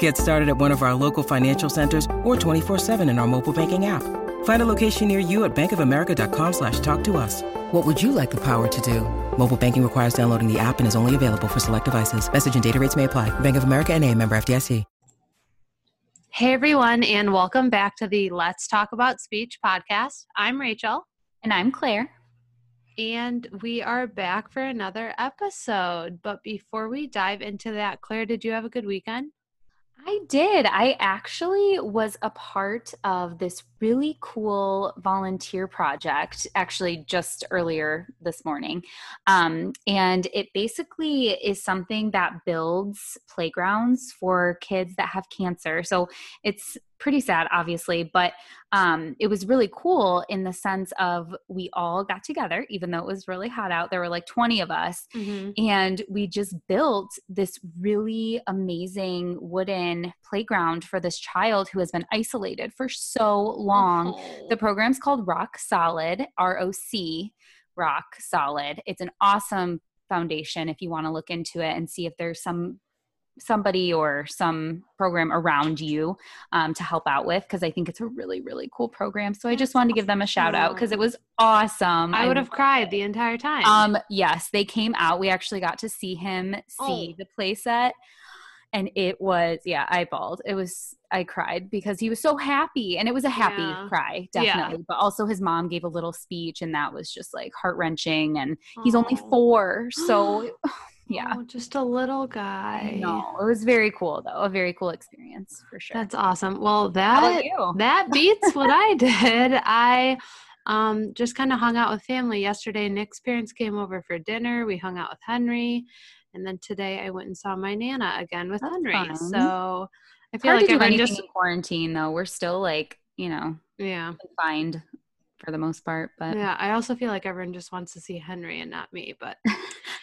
Get started at one of our local financial centers or 24-7 in our mobile banking app. Find a location near you at bankofamerica.com slash talk to us. What would you like the power to do? Mobile banking requires downloading the app and is only available for select devices. Message and data rates may apply. Bank of America and a member FDIC. Hey everyone, and welcome back to the Let's Talk About Speech podcast. I'm Rachel. And I'm Claire. And we are back for another episode. But before we dive into that, Claire, did you have a good weekend? I did. I actually was a part of this really cool volunteer project, actually, just earlier this morning. Um, and it basically is something that builds playgrounds for kids that have cancer. So it's pretty sad, obviously, but um, it was really cool in the sense of we all got together, even though it was really hot out. There were like 20 of us, mm-hmm. and we just built this really amazing wooden playground for this child who has been isolated for so long. Oh. The program's called Roc Solid, R O C, Roc Solid. It's an awesome foundation if you want to look into it and see if there's some somebody or some program around you um, to help out with because I think it's a really, really cool program. So I just wanted to give them a shout out because it was awesome. I would have cried the entire time. Um, yes, they came out. We actually got to see him see oh. the playset. And it was, yeah, I bawled. It was, I cried because he was so happy. And it was a happy yeah. cry, definitely. Yeah. But also, his mom gave a little speech, and that was just like heart wrenching. And he's only four. So yeah. Oh, just a little guy. No it was very cool though a very cool experience for sure. That's awesome. Well that that beats what i did. I um, just kind of hung out with family yesterday. Nick's parents came over for dinner. We hung out with henry. And then today i went and saw my nana again with that's henry. fun. so i feel like everyone just in quarantine though. We're still like you know yeah. confined for the most part but yeah i also feel like everyone just wants to see henry and not me but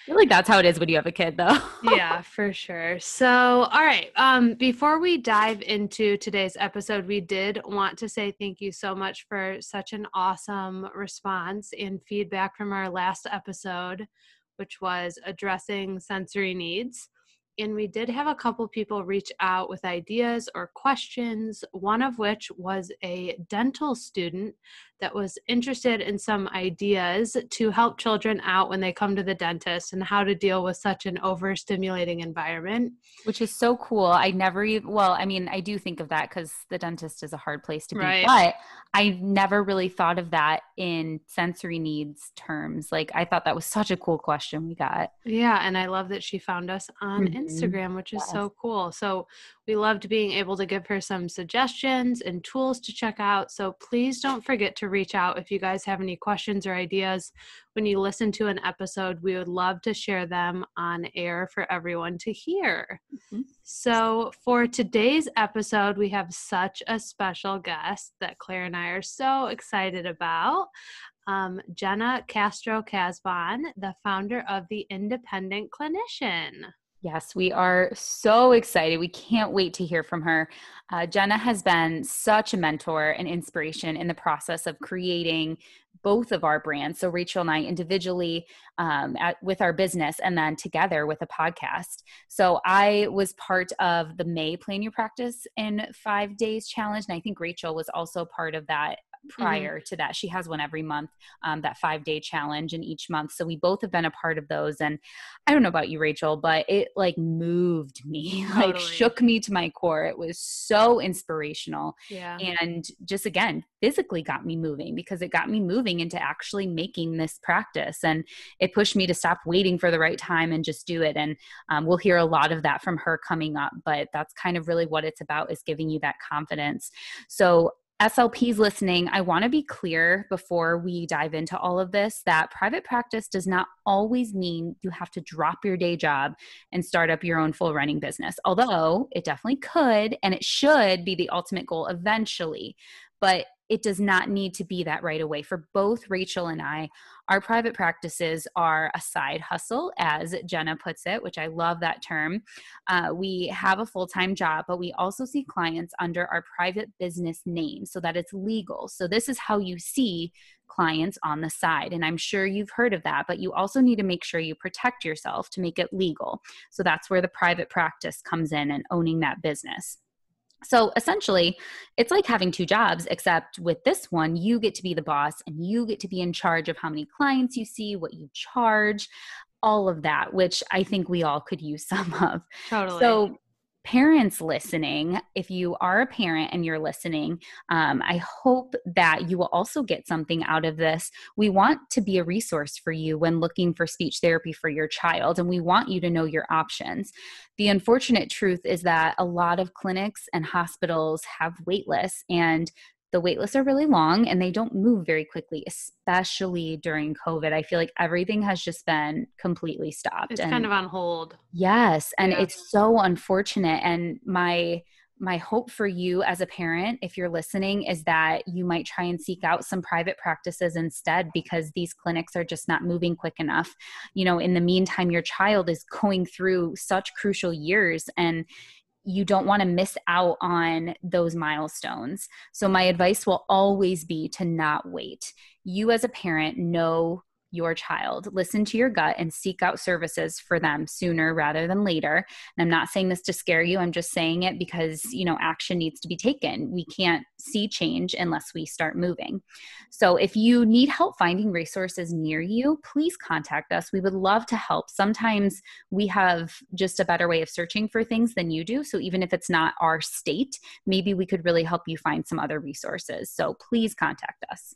I feel like that's how it is when you have a kid though. yeah, for sure. So, all right. Um, before we dive into today's episode, we did want to say thank you so much for such an awesome response and feedback from our last episode, which was addressing sensory needs and we did have a couple people reach out with ideas or questions, one of which was a dental student that was interested in some ideas to help children out when they come to the dentist and how to deal with such an overstimulating environment. Which is so cool. I never even, well, I mean, I do think of that because the dentist is a hard place to be, right. but I never really thought of that in sensory needs terms. Like, I thought that was such a cool question we got. Yeah. And I love that she found us on mm-hmm. Instagram, which is yes. so cool. So we loved being able to give her some suggestions and tools to check out. So please don't forget to reach out if you guys have any questions or ideas when you listen to an episode. We would love to share them on air for everyone to hear. Mm-hmm. So for today's episode, we have such a special guest that Claire and I are so excited about. Um, Jenna Castro Casbon, the founder of the Independent Clinician. Yes, we are so excited. We can't wait to hear from her. Uh, Jenna has been such a mentor and inspiration in the process of creating both of our brands. So, Rachel and I individually um, at, with our business and then together with a podcast. So, I was part of the May Plan Your Practice in Five Days Challenge. And I think Rachel was also part of that. Prior mm-hmm. to that. She has one every month, um, that five day challenge in each month. So we both have been a part of those. And I don't know about you, Rachel, but it like moved me, totally. like shook me to my core. It was so inspirational. Yeah. And just again, physically got me moving because it got me moving into actually making this practice. And it pushed me to stop waiting for the right time and just do it. And um, we'll hear a lot of that from her coming up. But that's kind of really what it's about is giving you that confidence. So SLPs listening, I want to be clear before we dive into all of this that private practice does not always mean you have to drop your day job and start up your own full running business, although it definitely could and it should be the ultimate goal eventually. But it does not need to be that right away. For both Rachel and I, our private practices are a side hustle, as Jenna puts it, which I love that term. Uh, we have a full time job, but we also see clients under our private business name so that it's legal. So, this is how you see clients on the side. And I'm sure you've heard of that, but you also need to make sure you protect yourself to make it legal. So, that's where the private practice comes in and owning that business. So essentially, it's like having two jobs, except with this one, you get to be the boss and you get to be in charge of how many clients you see, what you charge, all of that, which I think we all could use some of. Totally. So parents listening, if you are a parent and you're listening, um, I hope that you will also get something out of this. We want to be a resource for you when looking for speech therapy for your child, and we want you to know your options. The unfortunate truth is that a lot of clinics and hospitals have wait lists, and the wait lists are really long and they don't move very quickly, especially during COVID. I feel like everything has just been completely stopped. It's and kind of on hold. Yes, and Yeah. it's so unfortunate and my my hope for you as a parent if you're listening is that you might try and seek out some private practices instead because these clinics are just not moving quick enough. You know, in the meantime your child is going through such crucial years and you don't want to miss out on those milestones. So, my advice will always be to not wait. You, as a parent, know your child. Listen to your gut and seek out services for them sooner rather than later. And I'm not saying this to scare you. I'm just saying it because, you know, action needs to be taken. We can't see change unless we start moving. So if you need help finding resources near you, please contact us. We would love to help. Sometimes we have just a better way of searching for things than you do. So even if it's not our state, maybe we could really help you find some other resources. So please contact us.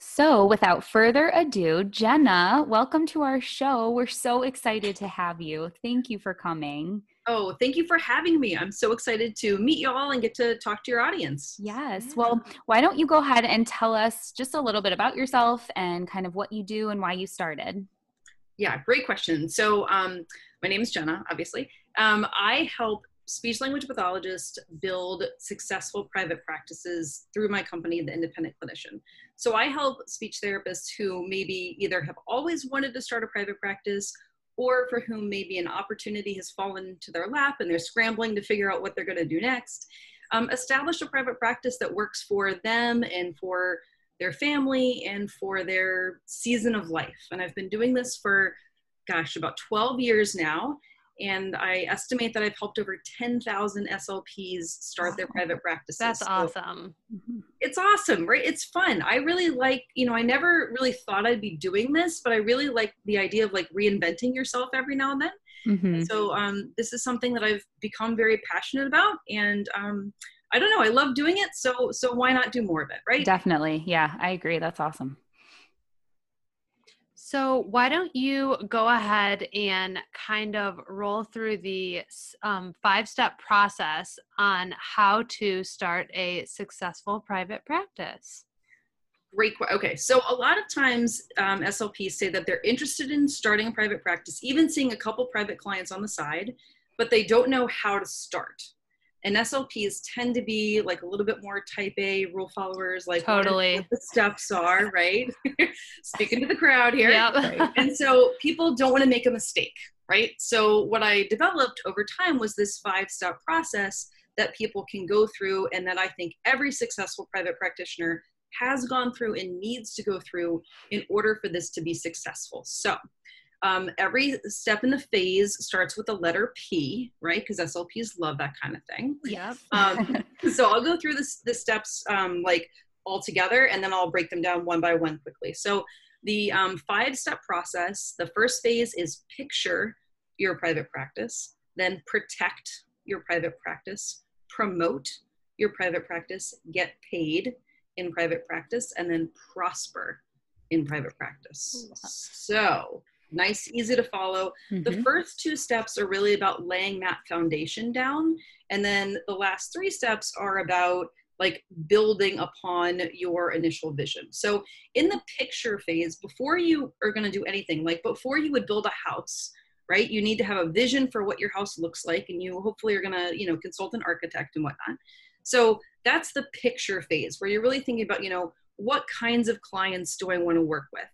So, without further ado, Jenna, welcome to our show. We're so excited to have you. Thank you for coming. Oh, thank you for having me. I'm so excited to meet you all and get to talk to your audience. Yes. Well, why don't you go ahead and tell us just a little bit about yourself and kind of what you do and why you started? Yeah, great question. So, um, my name is Jenna, obviously. Um, I help speech language pathologists build successful private practices through my company, The Independent Clinician. So, I help speech therapists who maybe either have always wanted to start a private practice or for whom maybe an opportunity has fallen to their lap and they're scrambling to figure out what they're going to do next. Um, establish a private practice that works for them and for their family and for their season of life. And I've been doing this for, gosh, about 12 years now. And I estimate that I've helped over 10,000 SLPs start their private practices. That's So awesome. it's awesome, right? It's fun. I really like, you know, I never really thought I'd be doing this, but I really like the idea of like reinventing yourself every now and then. Mhm. So um, this is something that I've become very passionate about, and um, I don't know, I love doing it. So so why not do more of it, right? Definitely. Yeah, I agree. That's awesome. So, why don't you go ahead and kind of roll through the um, five step process on how to start a successful private practice? Great. Okay, so a lot of times um, SLPs say that they're interested in starting a private practice, even seeing a couple private clients on the side, but they don't know how to start. And SLPs tend to be like a little bit more type A rule followers, like what Totally. the steps are, right? Speaking to the crowd here. Yep. and so people don't want to make a mistake, right? So what I developed over time was this five step process that people can go through and that I think every successful private practitioner has gone through and needs to go through in order for this to be successful. So Um, every step in the phase starts with the letter P, right? Because SLPs love that kind of thing. Yep. Um, so I'll go through this, the steps um, like all together, and then I'll break them down one by one quickly. So the um, five-step process. The first phase is picture your private practice, then protect your private practice, promote your private practice, get paid in private practice, and then prosper in private practice. So nice, easy to follow. Mm-hmm. The first two steps are really about laying that foundation down. And then the last three steps are about like building upon your initial vision. So in the picture phase, before you are going to do anything, like before you would build a house, right? You need to have a vision for what your house looks like, and you hopefully are going to, you know, consult an architect and whatnot. So that's the picture phase where you're really thinking about, you know, what kinds of clients do I want to work with?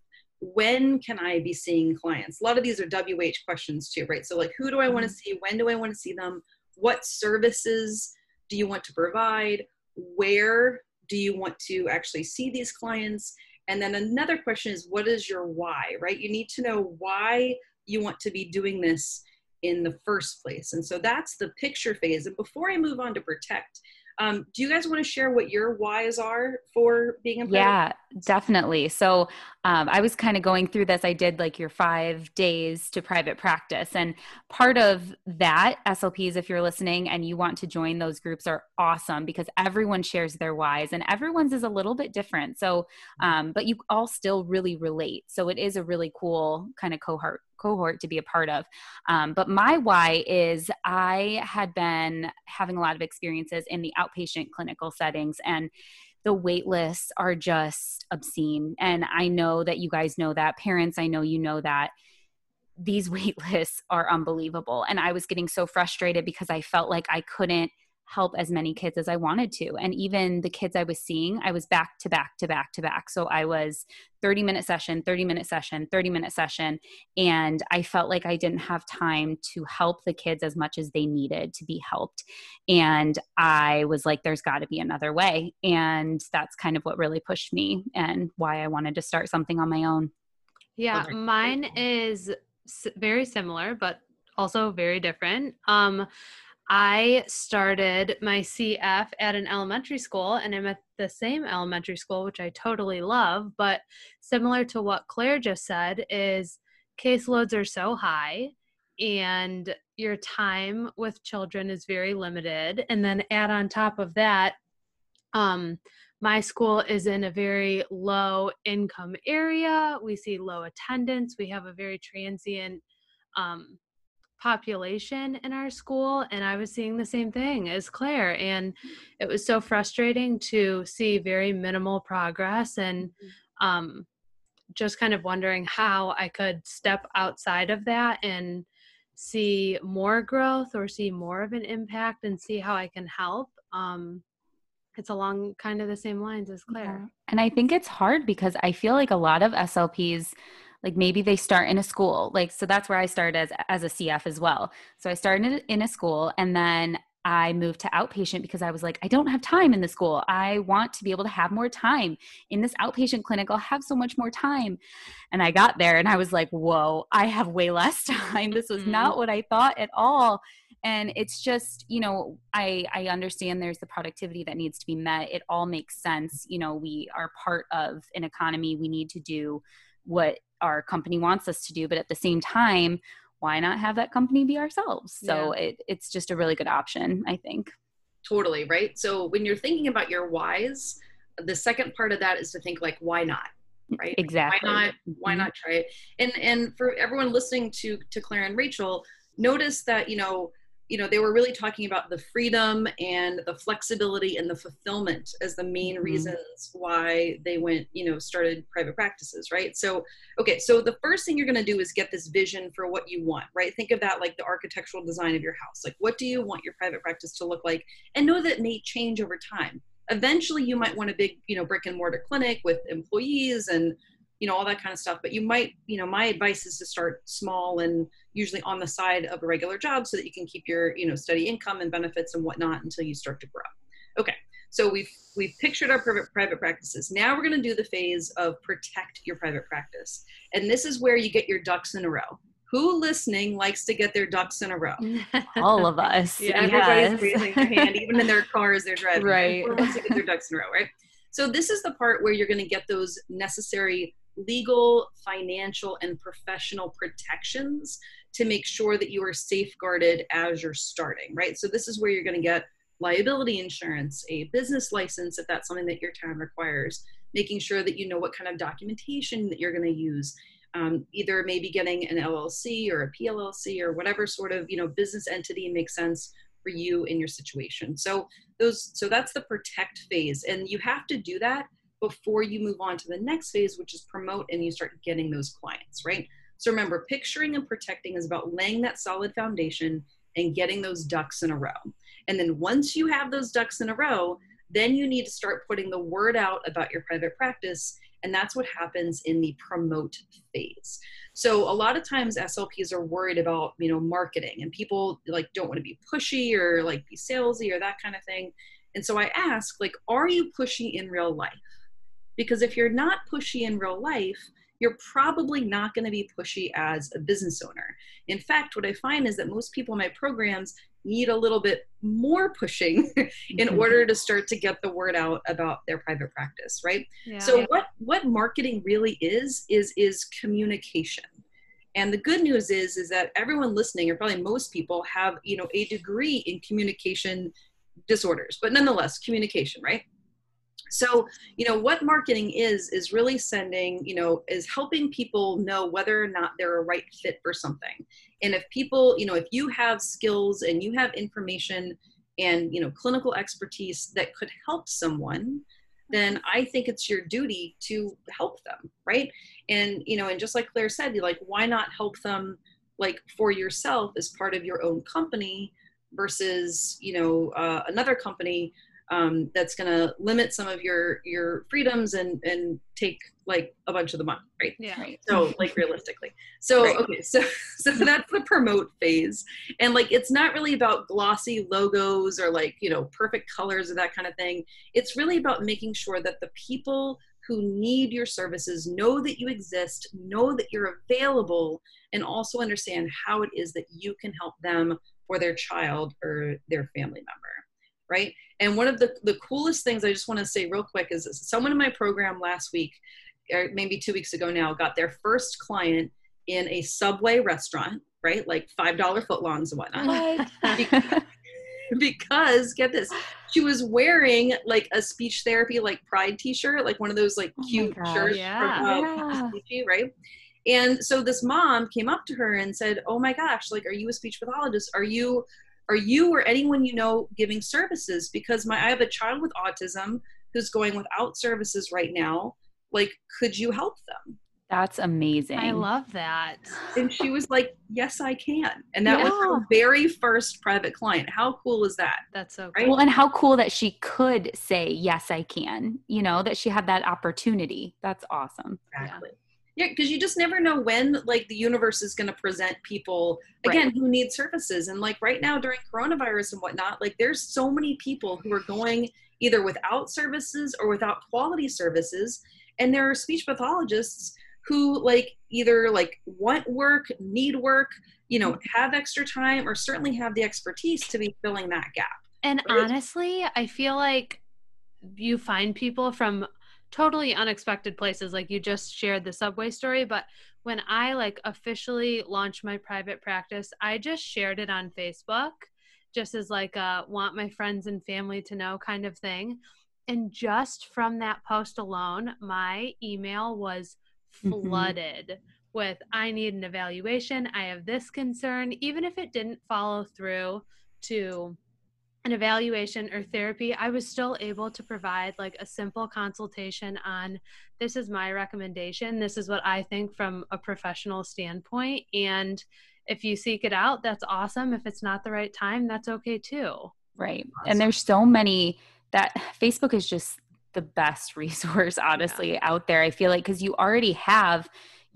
When can I be seeing clients? A lot of these are WH questions too, right? So, like, who do I want to mm-hmm. see? When do I want to see them? What services do you want to provide? Where do you want to actually see these clients? And then another question is, what is your why, right? You need to know why you want to be doing this in the first place. And so that's the picture phase. And before I move on to protect, um, do you guys want to share what your whys are for being a Yeah, definitely. So um, I was kind of going through this. I did like your five days to private practice. And part of that, SLPs, if you're listening and you want to join those groups, are awesome because everyone shares their whys and everyone's is a little bit different. So, um, but you all still really relate. So it is a really cool kind of cohort cohort to be a part of. Um, but my why is I had been having a lot of experiences in the outpatient clinical settings and the wait lists are just obscene. And I know that you guys know that. Parents, I know you know that. These wait lists are unbelievable. And I was getting so frustrated because I felt like I couldn't help as many kids as I wanted to. And even the kids I was seeing, I was back to back to back to back. So I was 30 minute session, 30 minute session, 30 minute session. And I felt like I didn't have time to help the kids as much as they needed to be helped. And I was like, there's got to be another way. And that's kind of what really pushed me and why I wanted to start something on my own. Yeah, mine is very similar, but also very different. Um, I started my CF at an elementary school and I'm at the same elementary school, which I totally love. But similar to what Claire just said, is caseloads are so high and your time with children is very limited. And then add on top of that, um, my school is in a very low income area. We see low attendance. We have a very transient um, population in our school and i was seeing the same thing as claire and it was so frustrating to see very minimal progress and mm-hmm. um, just kind of wondering how i could step outside of that and see more growth or see more of an impact and see how i can help um, it's along kind of the same lines as claire yeah. and i think it's hard because i feel like a lot of slps like maybe they start in a school like so that's where i started as as a cf as well so i started in a school and then I moved to outpatient because I was like, I don't have time in the school. I want to be able to have more time in this outpatient clinic. I'll have so much more time. And I got there and I was like, whoa, I have way less time. This was not mm-hmm. what I thought at all. And it's just, you know, I, I understand there's the productivity that needs to be met. It all makes sense. You know, we are part of an economy. We need to do what our company wants us to do but at the same time why not have that company be ourselves? So yeah. it, it's just a really good option i think. Totally right? So when you're thinking about your whys the second part of that is to think like why not right? exactly. Why not? Why mm-hmm. not try it? And and for everyone listening to to claire and rachel notice that you know you know they were really talking about the freedom and the flexibility and the fulfillment as the main mm-hmm. reasons why they went you know started private practices right? So okay so the first thing you're going to do is get this vision for what you want right? Think of that like the architectural design of your house. Like what do you want your private practice to look like? And know that it may change over time. Eventually you might want a big you know brick and mortar clinic with employees and you know all that kind of stuff but you might you know my advice is to start small and usually on the side of a regular job so that you can keep your you know steady income and benefits and whatnot until you start to grow okay So we've we've pictured our private private practices. Now we're going to do the phase of protect your private practice, and this is where you get your ducks in a row. Who listening likes to get their ducks in a row? All of us. Yeah, Everybody's yes. raising their hand, even in their cars they're driving. Right. Everyone wants to get their ducks in a row, right? So this is the part where you're going to get those necessary legal, financial, and professional protections to make sure that you are safeguarded as you're starting, right? So this is where you're going to get liability insurance, a business license if that's something that your town requires, making sure that you know what kind of documentation that you're going to use. Um, either maybe getting an LLC or a PLLC or whatever sort of you know business entity makes sense for you in your situation. So those so that's the protect phase, and you have to do that before you move on to the next phase, which is promote, and you start getting those clients, right? So remember, picturing and protecting is about laying that solid foundation and getting those ducks in a row. And then once you have those ducks in a row, then you need to start putting the word out about your private practice. And that's what happens in the promote phase. So a lot of times SLPs are worried about, you know, marketing and people like don't want to be pushy or like be salesy or that kind of thing. And so I ask, like, are you pushy in real life? Because if you're not pushy in real life, you're probably not going to be pushy as a business owner. In fact, what I find is that most people in my programs need a little bit more pushing in mm-hmm. order to start to get the word out about their private practice, right? Yeah. So what what marketing really is is is communication. And the good news is is that everyone listening, or probably most people, have you know a degree in communication disorders, but nonetheless, communication, right? So, you know, what marketing is, is really sending, you know, is helping people know whether or not they're a right fit for something. And if people, you know, if you have skills and you have information and, you know, clinical expertise that could help someone, then I think it's your duty to help them, right? And, you know, and just like Claire said, like, why not help them like for yourself as part of your own company versus, you know, uh, another company um, that's going to limit some of your your freedoms and and take like a bunch of the money right yeah. Right. so like realistically so Right. okay so so that's the promote phase and like it's not really about glossy logos or like you know perfect colors or that kind of thing it's really about making sure that the people who need your services know that you exist know that you're available and also understand how it is that you can help them or their child or their family member right and one of the, the coolest things I just want to say real quick is this. someone in my program last week, or maybe two weeks ago now, got their first client in a Subway restaurant, right? Like $5 footlongs and whatnot. What? because get this, she was wearing like a speech therapy, like pride t-shirt, like one of those like Oh cute gosh. shirts Yeah. from uh, Yeah. Speechy, right? And so this mom came up to her and said, "Oh my gosh, like, are you a speech pathologist? Are you, are you or anyone you know giving services? Because my I have a child with autism who's going without services right now. Like, could you help them?" That's amazing. I love that. And she was like, "Yes, I can." And that was her very first private client. How cool is that? That's so Right? Well, and how cool that she could say, Yes, I can, you know, that she had that opportunity. That's awesome. Exactly. Yeah, because you just never know when like the universe is going to present people again who need services. And like right now during coronavirus and whatnot, like there's so many people who are going either without services or without quality services. And there are speech pathologists who like either like want work, need work, you know, mm-hmm. have extra time, or certainly have the expertise to be filling that gap. And Right. honestly, I feel like you find people from totally unexpected places. Like you just shared the subway story, but when I like officially launched my private practice, I just shared it on Facebook just as like a want my friends and family to know kind of thing. And just from that post alone, my email was Mhm. flooded with I need an evaluation, I have this concern, even if it didn't follow through to an evaluation or therapy, I was still able to provide like a simple consultation on this is my recommendation. This is what I think from a professional standpoint. And if you seek it out, that's awesome. If it's not the right time, that's okay too. Right. And there's so many that Facebook is just the best resource, honestly, out there. I feel like because you already have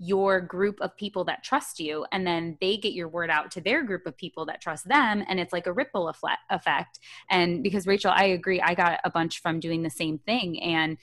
your group of people that trust you and then they get your word out to their group of people that trust them and it's like a ripple effect. And because rachel i agree i got a bunch from doing the same thing and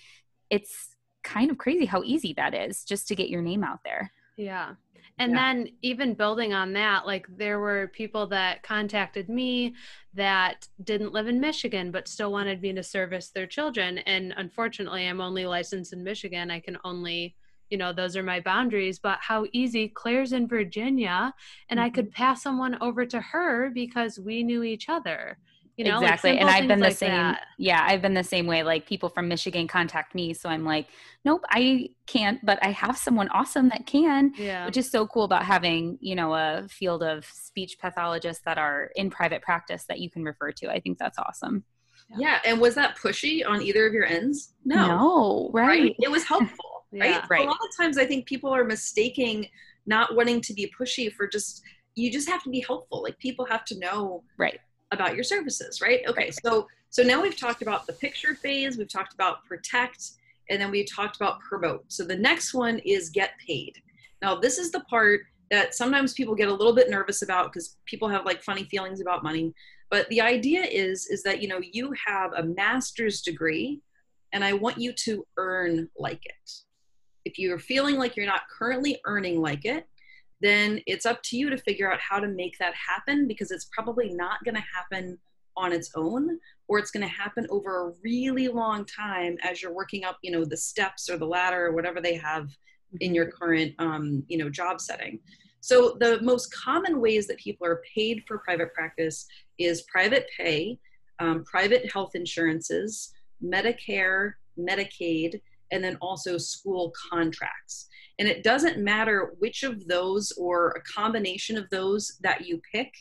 it's kind of crazy how easy that is just to get your name out there. Yeah. And yeah. then even building on that like there were people that contacted me that didn't live in michigan but still wanted me to service their children. And unfortunately i'm only licensed in michigan. I can only you know those are my boundaries but how easy claire's in virginia and mm-hmm. i could pass someone over to her because we knew each other you know exactly like and i've been the like same that. yeah i've been the same way like people from michigan contact me so i'm like nope i can't but i have someone awesome that can yeah which is so cool about having you know a field of speech pathologists that are in private practice that you can refer to i think that's awesome yeah, yeah and was that pushy on either of your ends no no right, right? it was helpful yeah. right? right. A lot of times I think people are mistaking not wanting to be pushy for just you just have to be helpful. Like people have to know right about your services, right? Okay, right. so so now we've talked about the picture phase, we've talked about protect, and then we talked about promote. So the next one is get paid. Now this is the part that sometimes people get a little bit nervous about because people have like funny feelings about money. But the idea is is that you know you have a master's degree and I want you to earn like it. If you're feeling like you're not currently earning like it, then it's up to you to figure out how to make that happen because it's probably not going to happen on its own or it's going to happen over a really long time as you're working up you know the steps or the ladder or whatever they have in your current um, you know job setting. So the most common ways that people are paid for private practice is private pay um, private health insurances medicare medicaid and then also school contracts. And it doesn't matter which of those or a combination of those that you pick.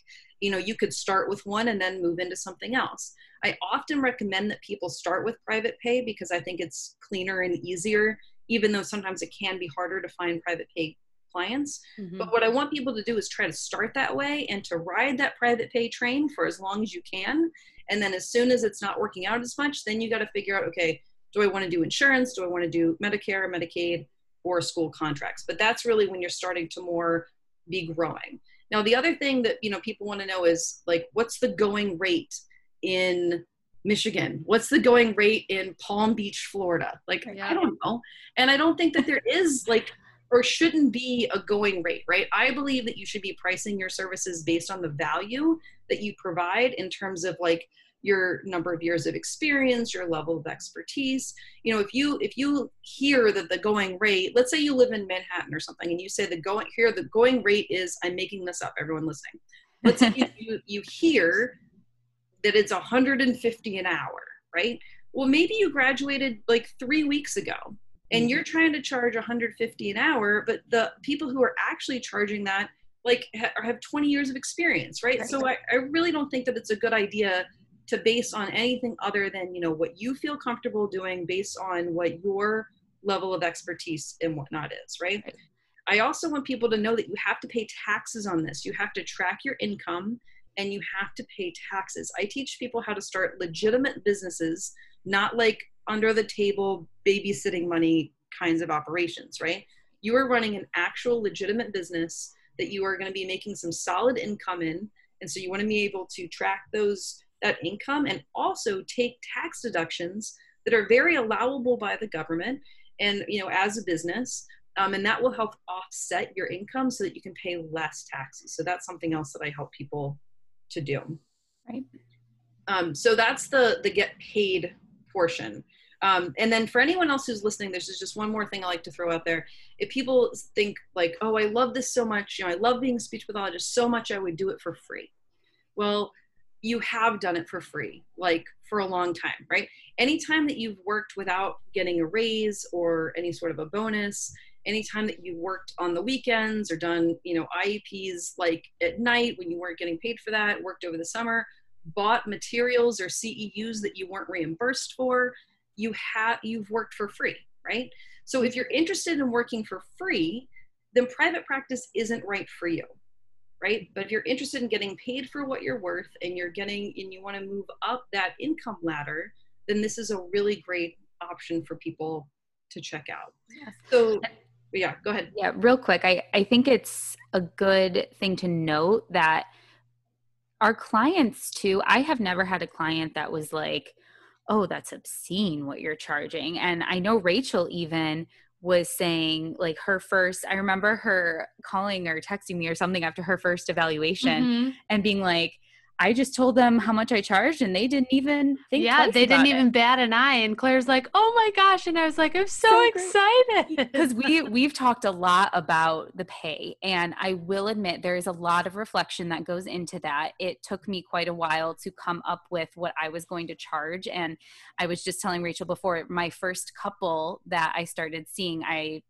You know, you could start with one and then move into something else. I often recommend that people start with private pay because I think it's cleaner and easier, even though sometimes it can be harder to find private pay clients. Mm-hmm. But what I want people to do is try to start that way and to ride that private pay train for as long as you can. And then as soon as it's not working out as much, then you got to figure out, okay, do I want to do insurance? Do I want to do Medicare, Medicaid, or school contracts? But that's really when you're starting to more be growing. Now, the other thing that you know people want to know is like, what's the going rate in Michigan? What's the going rate in Palm Beach, Florida? Like, yeah. I don't know, and I don't think that there is like or shouldn't be a going rate, right? I believe that you should be pricing your services based on the value that you provide in terms of like your number of years of experience your level of expertise you know if you if you hear that the going rate let's say you live in manhattan or something and you say the going here the going rate is i'm making this up everyone listening let's say you, you, hear that it's 150 an hour right well maybe you graduated like three weeks ago and mm-hmm. you're trying to charge 150 an hour but the people who are actually charging that like ha- have 20 years of experience right, right. so I, I really don't think that it's a good idea to base on anything other than you know what you feel comfortable doing based on what your level of expertise and whatnot is right? I also want people to know that you have to pay taxes on this. You have to track your income and you have to pay taxes. I teach people how to start legitimate businesses not like under the table babysitting money kinds of operations right? You are running an actual legitimate business that you are going to be making some solid income in and so you want to be able to track those that income and also take tax deductions that are very allowable by the government and you know as a business um, and that will help offset your income so that you can pay less taxes. So that's something else that i help people to do. Right. Um, so that's the the get paid portion. Um, and then for anyone else who's listening there's just one more thing i like to throw out there. If people think like oh i love this so much you know i love being a speech pathologist so much i would do it for free. Well you have done it for free, like for a long time, right? Anytime that you've worked without getting a raise or any sort of a bonus, anytime that you worked on the weekends or done, you know, IEPs like at night when you weren't getting paid for that, worked over the summer, bought materials or CEUs that you weren't reimbursed for, you have you've worked for free, right? So if you're interested in working for free, then private practice isn't right for you right? But if you're interested in getting paid for what you're worth and you're getting and you want to move up that income ladder, then this is a really great option for people to check out. Yes. So uh, yeah, go ahead. Yeah, real quick. I, I think it's a good thing to note that our clients too, I have never had a client that was like, oh, that's obscene what you're charging. And I know Rachel even was saying like her first i remember her calling or texting me or something after her first evaluation mm-hmm. and being like I just told them how much I charged and they didn't even think Yeah, they didn't even bat an eye and Claire's like, "Oh my gosh." And I was like, "I'm so, so excited." Cuz we we've talked a lot about the pay and I will admit there is a lot of reflection that goes into that. It took me quite a while to come up with what I was going to charge and I was just telling Rachel before my first couple that I started seeing I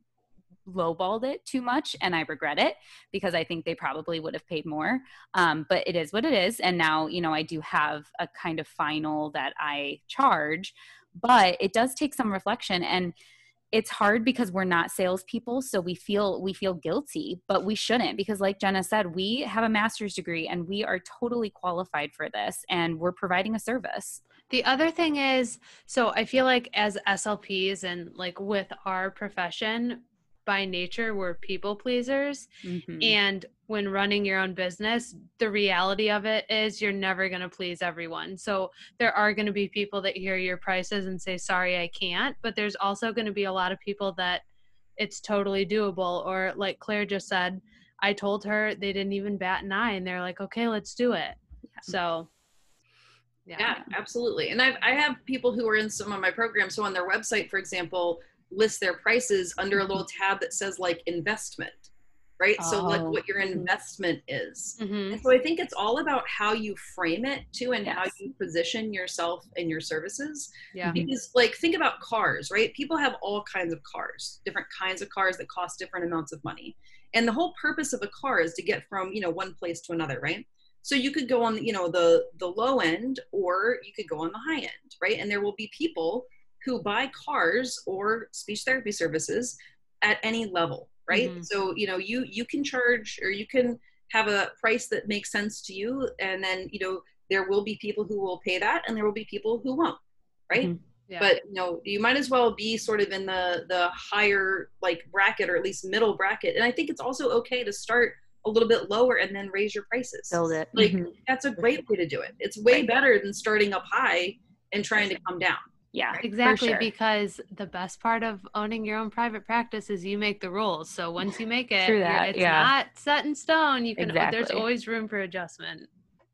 lowballed it too much and I regret it because I think they probably would have paid more. Um, but it is what it is. And now, you know, I do have a kind of final that I charge, but it does take some reflection and it's hard because we're not salespeople, so we feel we feel guilty, but we shouldn't because, like Jenna said, we have a master's degree and we are totally qualified for this, and we're providing a service. The other thing is, so I feel like as SLPs and like with our profession, by nature we're people pleasers mm-hmm. and when running your own business the reality of it is you're never going to please everyone so there are going to be people that hear your prices and say sorry i can't but there's also going to be a lot of people that it's totally doable or like claire just said i told her they didn't even bat an eye and they're like okay let's do it yeah. so yeah. yeah absolutely and I've, i have people who are in some of my programs so on their website for example list their prices under a little tab that says like investment right oh. so like oh. what your mm-hmm. investment is mm-hmm. and so i think it's all about how you frame it too and yes. how you position yourself and your services yeah because like think about cars right people have all kinds of cars different kinds of cars that cost different amounts of money and the whole purpose of a car is to get from you know one place to another right so you could go on you know the the low end or you could go on the high end right and there will be people who buy cars or speech therapy services at any level right mm-hmm. so you know you you can charge or you can have a price that makes sense to you and then you know there will be people who will pay that and there will be people who won't right mm-hmm. yeah. but you know you might as well be sort of in the the higher like bracket or at least middle bracket and i think it's also okay to start a little bit lower and then raise your prices build it like mm-hmm. that's a great way to do it it's way right. better than starting up high and trying to come down yeah, exactly. Sure. Because the best part of owning your own private practice is you make the rules. So once you make it, that, it's yeah. not set in stone. You can. Exactly. There's always room for adjustment.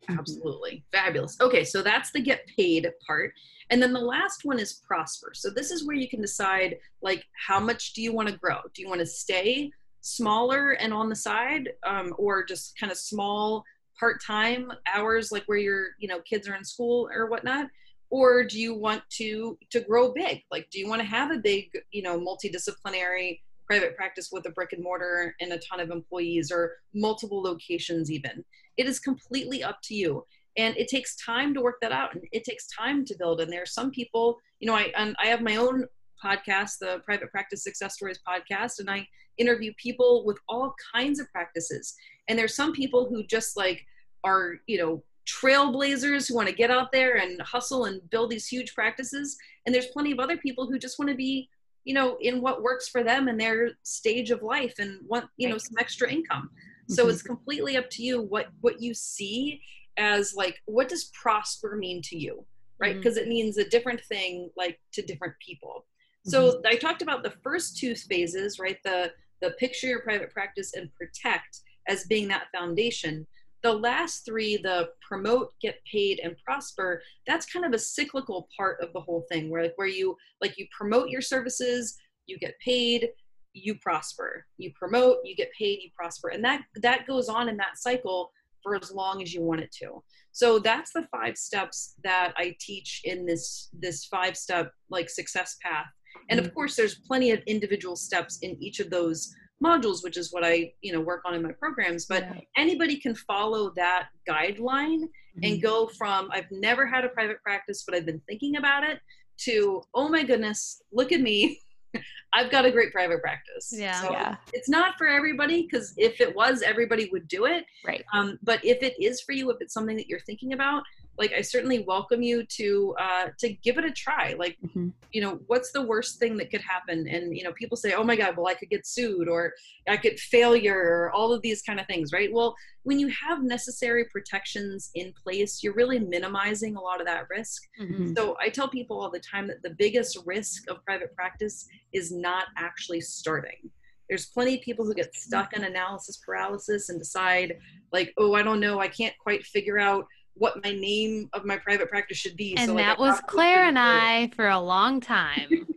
Absolutely fabulous. Okay, so that's the get paid part, and then the last one is prosper. So this is where you can decide like how much do you want to grow? Do you want to stay smaller and on the side, um, or just kind of small part time hours, like where your you know kids are in school or whatnot? Or do you want to to grow big? Like do you want to have a big you know multidisciplinary private practice with a brick and mortar and a ton of employees or multiple locations even? It is completely up to you. And it takes time to work that out and it takes time to build. And there are some people you know i and i have my own podcast the private practice success stories podcast and i interview people with all kinds of practices. And there's some people who just like are you know trailblazers who want to get out there and hustle and build these huge practices and there's plenty of other people who just want to be you know in what works for them in their stage of life and want you know some extra income so mm-hmm. it's completely up to you what what you see as like what does prosper mean to you right because mm-hmm. it means a different thing like to different people so mm-hmm. i talked about the first two phases right the the picture your private practice and protect as being that foundation the last three the promote get paid and prosper that's kind of a cyclical part of the whole thing where like where you like you promote your services you get paid you prosper. You promote you get paid you prosper. And that that goes on in that cycle for as long as you want it to. So that's the five steps that i teach in this this five step like success path. And of mm-hmm. course there's plenty of individual steps in each of those modules which is what i you know work on in my programs but yeah. anybody can follow that guideline mm-hmm. and go from i've never had a private practice but i've been thinking about it to oh my goodness look at me i've got a great private practice yeah, so yeah. it's not for everybody because if it was everybody would do it right um, but if it is for you if it's something that you're thinking about like i certainly welcome you to uh to give it a try like Mm-hmm. you know what's the worst thing that could happen and you know people say oh my god well i could get sued or i could failure or all of these kind of things right well when you have necessary protections in place you're really minimizing a lot of that risk Mhm. so I tell people all the time that the biggest risk of private practice is not actually starting. There's plenty of people who get stuck in analysis paralysis and decide, like, oh, I don't know, I can't quite figure out what my name of my private practice should be. And so, like, that I was Claire and. I for a long time.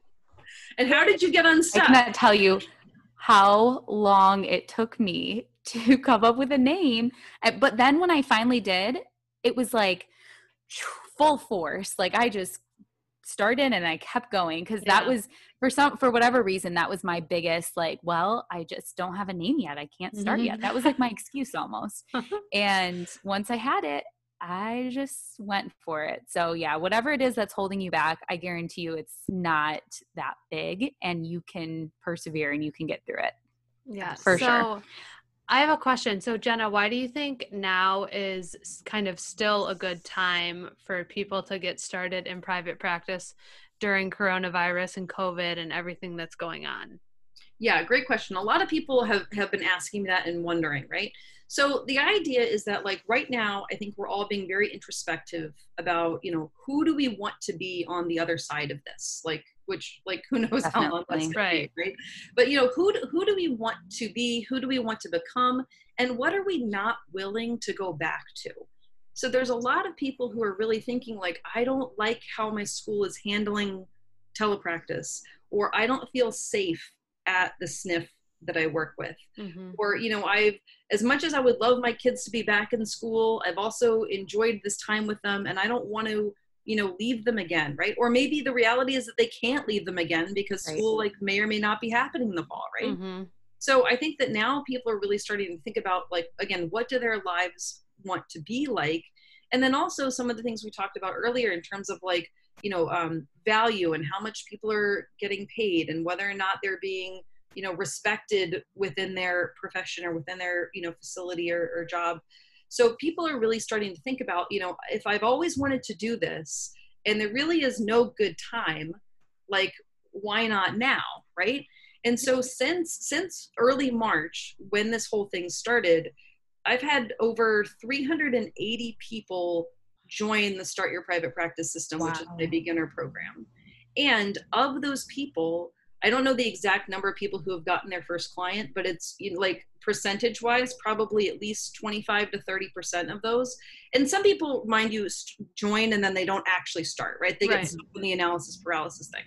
And how did you get unstuck? I unstuck? cannot tell you how long it took me to come up with a name. Uh, But then when I finally did, it was like full force. Like I just started and I kept going because that was for some for whatever reason that was my biggest like well I just don't have a name yet I can't start yet that was like my excuse almost and once I had it I just went for it so yeah whatever it is that's holding you back I guarantee you it's not that big and you can persevere and you can get through it Yeah, For so sure. I have a question. So Jenna, why do you think now is kind of still a good time for people to get started in private practice during coronavirus and COVID and everything that's going on? Yeah, great question. A lot of people have have been asking me that and wondering, right? So the idea is that like right now, I think we're all being very introspective about, you know, who do we want to be on the other side of this? Like which like who knows how long that's Definitely. gonna Right. be, right? But you know, who do, who do we want to be? Who do we want to become? And what are we not willing to go back to? So there's a lot of people who are really thinking like I don't like how my school is handling telepractice or I don't feel safe at the sniff that I work with. Mm-hmm. Or, you know, I've, as much as I would love my kids to be back in school, I've also enjoyed this time with them and I don't want to, you know, leave them again, right? Or maybe the reality is that they can't leave them again because Right. school, like, may or may not be happening in the fall, right? Mm-hmm. So I think that now people are really starting to think about, like, again, what do their lives want to be like? And then also some of the things we talked about earlier in terms of like, you know, um, value and how much people are getting paid and whether or not they're being, you know, respected within their profession or within their, you know, facility or, or job. So people are really starting to think about, you know, if I've always wanted to do this and there really is no good time, like, why not now? Right. And so since since early March, when this whole thing started, I've had over 380 people join the Start Your Private Practice System, which is Wow. my beginner program. And of those people, I don't know the exact number of people who have gotten their first client, but it's you know, like percentage wise, probably at least 25 to 30% of those. And some people, mind you, join and then they don't actually start, right? They Right. get stuck in the analysis paralysis thing.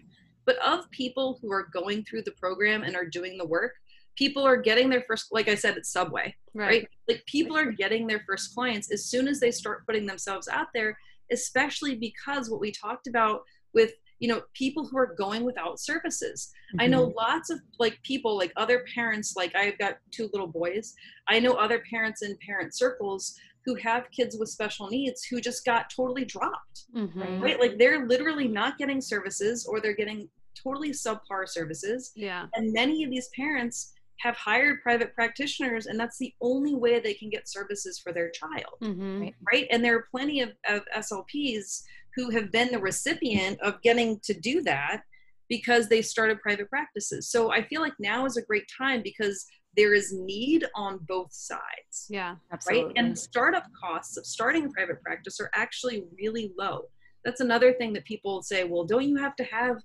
But of people who are going through the program and are doing the work, people are getting their first, like I said, it's Subway Right. right? Like people are getting their first clients as soon as they start putting themselves out there, especially because what we talked about with you know people who are going without services. I know lots of like people like other parents like I've got two little boys. I know other parents in parent circles who have kids with special needs who just got totally dropped. Mm-hmm. Right? Like they're literally not getting services or they're getting totally subpar services Yeah. and many of these parents have hired private practitioners and that's the only way they can get services for their child Mm-hmm. Right. right and there are plenty of, of slps who have been the recipient of getting to do that because they started private practices so i feel like now is a great time because there is need on both sides Yeah. Absolutely. right and startup costs of starting a private practice are actually really low that's another thing that people say well don't you have to have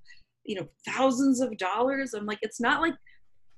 you know thousands of dollars i'm like it's not like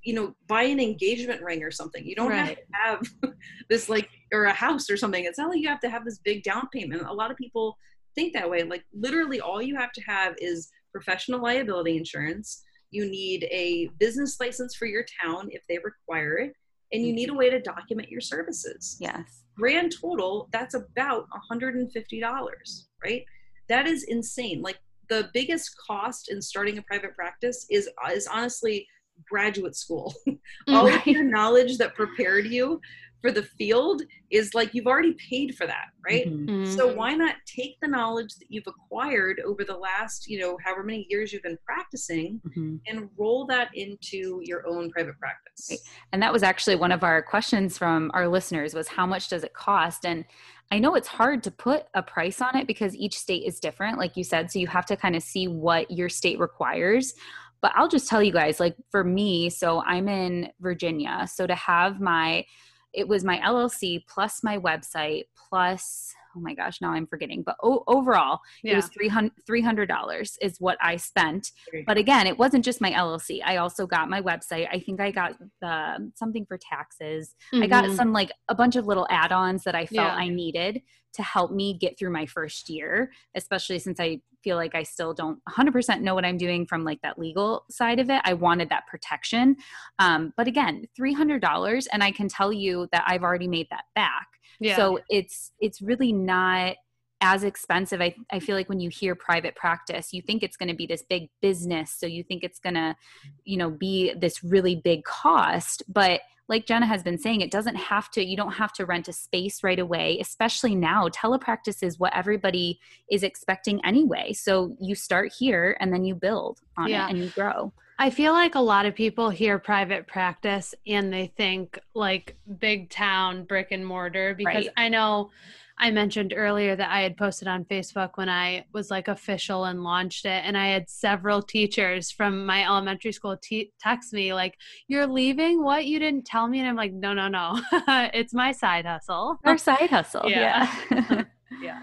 you know buy an engagement ring or something. You don't have to have this like or a house or something. It's not like you have to have this big down payment. A lot of people think that way. Like literally all you have to have is professional liability insurance. You need a business license for your town if they require it and you need a mm-hmm. way to document your services. Yes. grand total that's about $150 right? That is insane. Like the biggest cost in starting a private practice is is honestly graduate school all of your knowledge that prepared you for the field is like you've already paid for that right Mhm. Mhm. so why not take the knowledge that you've acquired over the last you know however many years you've been practicing Mhm. and roll that into your own private practice Right. And that was actually one of our questions from our listeners was how much does it cost? And I know it's hard to put a price on it because each state is different, like you said. So you have to kind of see what your state requires. But I'll just tell you guys, like for me, so I'm in Virginia. So to have my, it was my LLC plus my website plus oh my gosh, now I'm forgetting. But o- overall, yeah. it was $300, dollars is what I spent. But again, it wasn't just my LLC. I also got my website. I think I got the, something for taxes. Mm-hmm. I got mm-hmm. some like a bunch of little add ons that I felt yeah. I needed to help me get through my first year, especially since I feel like I still don't 100% know what I'm doing from like that legal side of it. I wanted that protection. Um, but again, $300 and I can tell you that I've already made that back. Yeah. So it's it's really not as expensive. I, I feel like when you hear private practice, you think it's going to be this big business. So you think it's going to, you know, be this really big cost. But like Jenna has been saying, it doesn't have to, you don't have to rent a space right away, especially now. Telepractice is what everybody is expecting anyway. So you start here and then you build on yeah. it and you grow. I feel like a lot of people hear private practice and they think like big town brick and mortar because right. I know I mentioned earlier that I had posted on Facebook when I was like official and launched it and I had several teachers from my elementary school te- text me like you're leaving what you didn't tell me and I'm like no no no it's my side hustle. Our side hustle. Yeah. Yeah. yeah.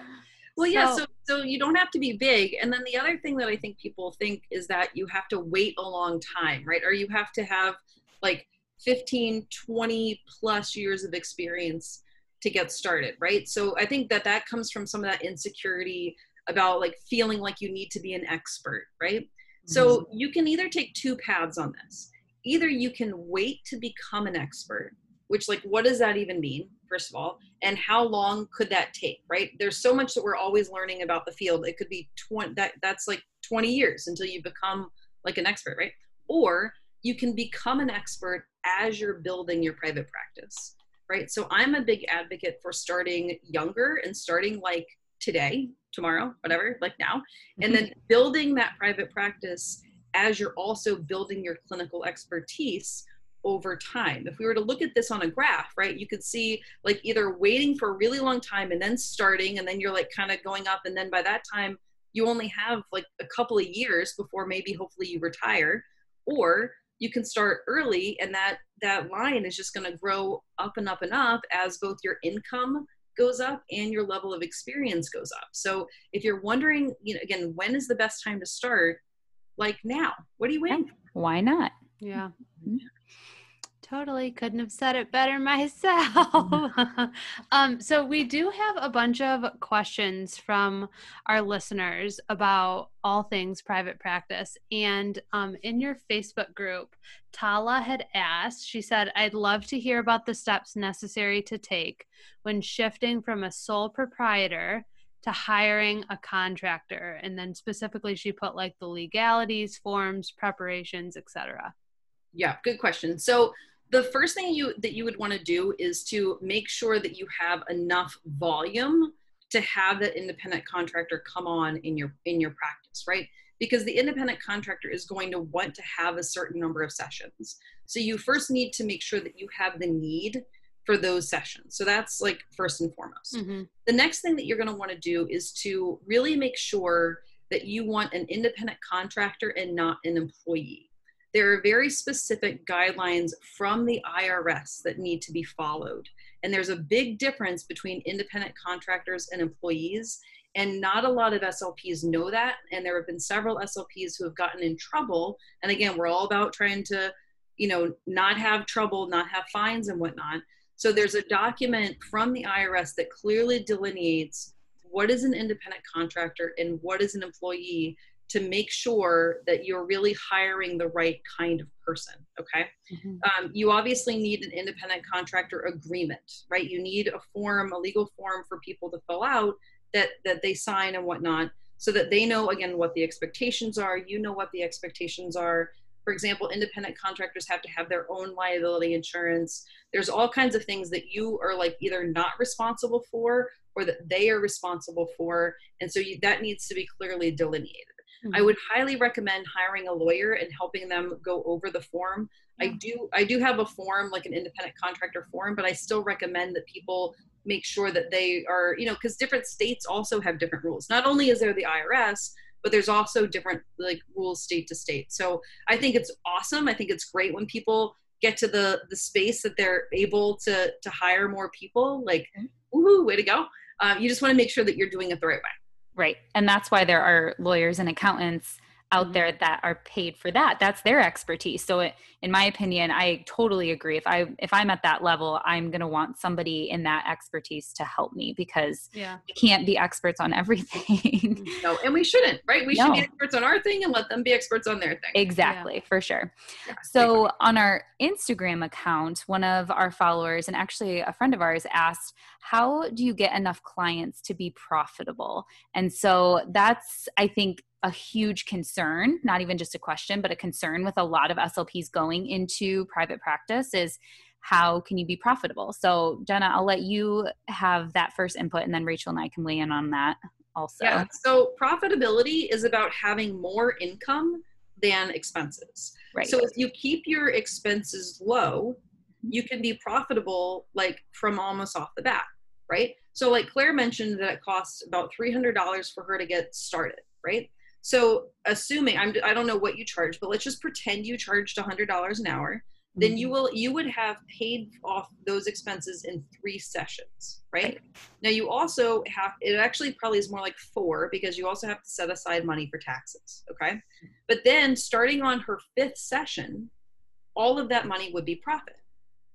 Well, so, yeah. So, so you don't have to be big. And then the other thing that I think people think is that you have to wait a long time, right? Or you have to have like 15, 20 plus years of experience to get started, right? So I think that that comes from some of that insecurity about like feeling like you need to be an expert, right? Mm-hmm. So you can either take two paths on this. Either you can wait to become an expert, which like what does that even mean? first of all and how long could that take right there's so much that we're always learning about the field it could be 20 that that's like 20 years until you become like an expert right or you can become an expert as you're building your private practice right so i'm a big advocate for starting younger and starting like today tomorrow whatever like now and mm-hmm. then building that private practice as you're also building your clinical expertise over time. If we were to look at this on a graph, right, you could see like either waiting for a really long time and then starting, and then you're like kind of going up, and then by that time, you only have like a couple of years before maybe hopefully you retire, or you can start early and that that line is just going to grow up and up and up as both your income goes up and your level of experience goes up. So if you're wondering, you know, again, when is the best time to start? Like now. What are you waiting? Why not? Yeah. Mm-hmm. Totally couldn't have said it better myself. um, so, we do have a bunch of questions from our listeners about all things private practice. And um, in your Facebook group, Tala had asked, she said, I'd love to hear about the steps necessary to take when shifting from a sole proprietor to hiring a contractor. And then specifically, she put like the legalities, forms, preparations, etc. Yeah, good question. So, the first thing you that you would want to do is to make sure that you have enough volume to have that independent contractor come on in your in your practice right? Because the independent contractor is going to want to have a certain number of sessions. So you first need to make sure that you have the need for those sessions. So that's like first and foremost. Mm-hmm. the next thing that you're going to want to do is to really make sure that you want an independent contractor and not an employee there are very specific guidelines from the IRS that need to be followed. And there's a big difference between independent contractors and employees. And not a lot of SLPs know that. And there have been several SLPs who have gotten in trouble. And again, we're all about trying to, you know, not have trouble, not have fines and whatnot. So there's a document from the IRS that clearly delineates what is an independent contractor and what is an employee to make sure that you're really hiring the right kind of person okay? Mm-hmm. um, you obviously need an independent contractor agreement right? You need a form a legal form for people to fill out that that they sign and whatnot so that they know again what the expectations are you know what the expectations are. For example independent contractors have to have their own liability insurance. There's all kinds of things that you are like either not responsible for or that they are responsible for and so you, that needs to be clearly delineated Mm-hmm. I would highly recommend hiring a lawyer and helping them go over the form. Yeah. I do I do have a form like an independent contractor form, but I still recommend that people make sure that they are you know because different states also have different rules. Not only is there the irs but there's also different like rules state to state. So i think it's awesome. I think it's great when people get to the the space that they're able to to hire more people. Like woohoo way to go. Um, you just want to make sure that you're doing it the right way right. And that's why there are lawyers and accountants out Mm-hmm. there that are paid for that. That's their expertise. So it, in my opinion i totally agree. If i if i'm at that level i'm going to want somebody in that expertise to help me because Yeah. we can't be experts on everything. No and we shouldn't right? We should be experts on our thing and let them be experts on their thing. Exactly for sure. Yeah. so on our instagram account one of our followers and actually a friend of ours asked how do you get enough clients to be profitable? And so that's i think a huge concern not even just a question but a concern with a lot of slps going into private practice is how can you be profitable so jenna i'll let you have that first input and then rachel and i can weigh in on that also Yeah. So profitability is about having more income than expenses. right So if you keep your expenses low, you can be profitable like from almost off the bat, right? So like Claire mentioned that it costs about $300 for her to get started, right? So assuming I'm I don't know what you charge, but let's just pretend you charged $100 an hour, then you mm-hmm. will you would have paid off those expenses in 3 sessions, right? Now you also have it actually probably is more like 4 because you also have to set aside money for taxes, okay? But then starting on her 5th session, all of that money would be profit,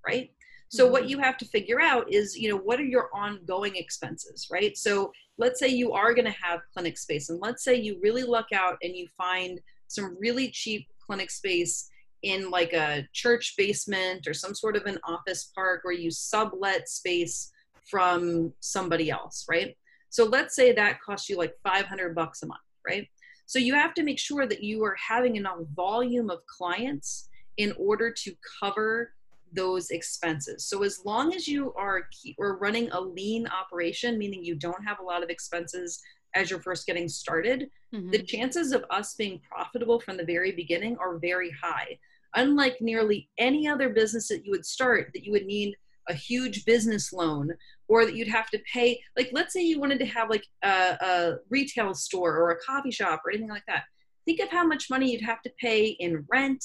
right? So what mm-hmm. you have to figure out is, you know, what are your ongoing expenses, right? So let's say you are going to have clinic space and let's say you really luck out and you find some really cheap clinic space in like a church basement or some sort of an office park where you sublet space from somebody else, right? So let's say that costs you like 500 bucks a month, right? So you have to make sure that you are having enough volume of clients in order to cover those expenses. So as long as you are keep, or running a lean operation, meaning you don't have a lot of expenses as you're first getting started, Mhm. the chances of us being profitable from the very beginning are very high. Unlike nearly any other business that you would start, that you would need a huge business loan or that you'd have to pay. Like, let's say you wanted to have like a, a retail store or a coffee shop or anything like that. Think of how much money you'd have to pay in rent,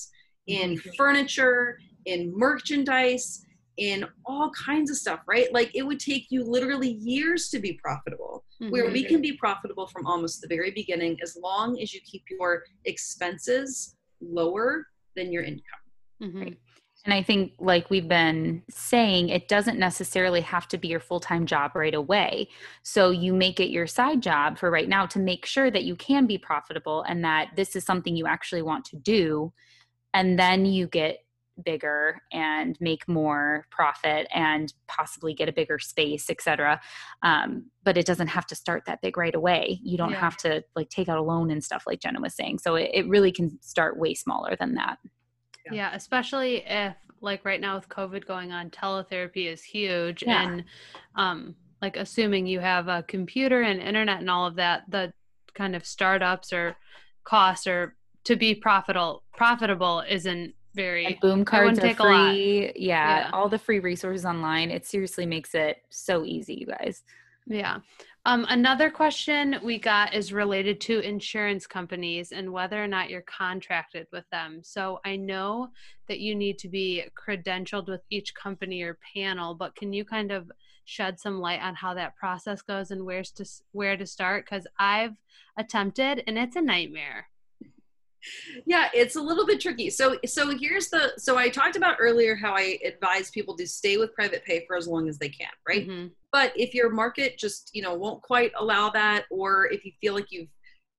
in furniture, in merchandise, in all kinds of stuff, right? Like, it would take you literally years to be profitable where Mhm. we can be profitable from almost the very beginning as long as you keep your expenses lower than your income. Mhm. And I think, like we've been saying, it doesn't necessarily have to be your full time job right away. So you make it your side job for right now to make sure that you can be profitable and that this is something you actually want to do. And then you get bigger and make more profit and possibly get a bigger space, etc. Um, but it doesn't have to start that big right away. You don't Yeah. have to like take out a loan and stuff like Jenna was saying. So it, it really can start way smaller than that. Yeah. Yeah, especially if like right now with COVID going on, teletherapy is huge Yeah. and um like assuming you have a computer and internet and all of that, the kind of startups or costs or to be profitable profitable isn't very And boom cards are take a lot. free. Yeah, Yeah. all the free resources online. It seriously makes it so easy, you guys. Yeah. Um, another question we got is related to insurance companies and whether or not you're contracted with them. So I know that you need to be credentialed with each company or panel, but can you kind of shed some light on how that process goes and where's to where to start? Because I've attempted and it's a nightmare. Yeah it's a little bit tricky. So so here's the so i talked about earlier how i advise people to stay with private pay for as long as they can right? Mhm. but if your market just you know won't quite allow that or if you feel like you've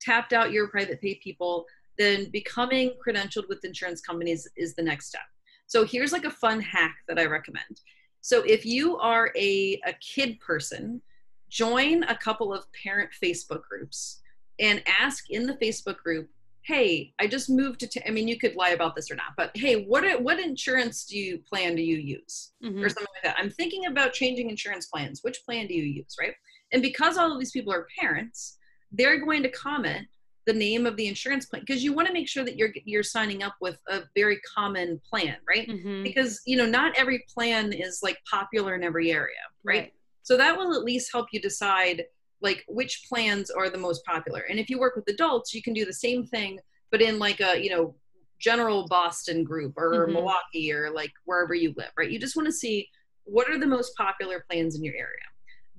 tapped out your private pay people then becoming credentialed with insurance companies is the next step. So here's like a fun hack that i recommend. So if you are a, a kid person join a couple of parent facebook groups and ask in the facebook group hey i just moved to t- i mean you could lie about this or not but hey what what insurance do you plan do you use Mhm. or something like that. I'm thinking about changing insurance plans. Which plan do you use, right? And because all of these people are parents, they're going to comment the name of the insurance plan because you want to make sure that you're you're signing up with a very common plan, right? Mhm. Because you know not every plan is like popular in every area, right? So that will at least help you decide like which plans are the most popular. And if you work with adults, you can do the same thing, but in like a, you know, general Boston group or Mhm. Milwaukee or like wherever you live, right? You just want to see what are the most popular plans in your area.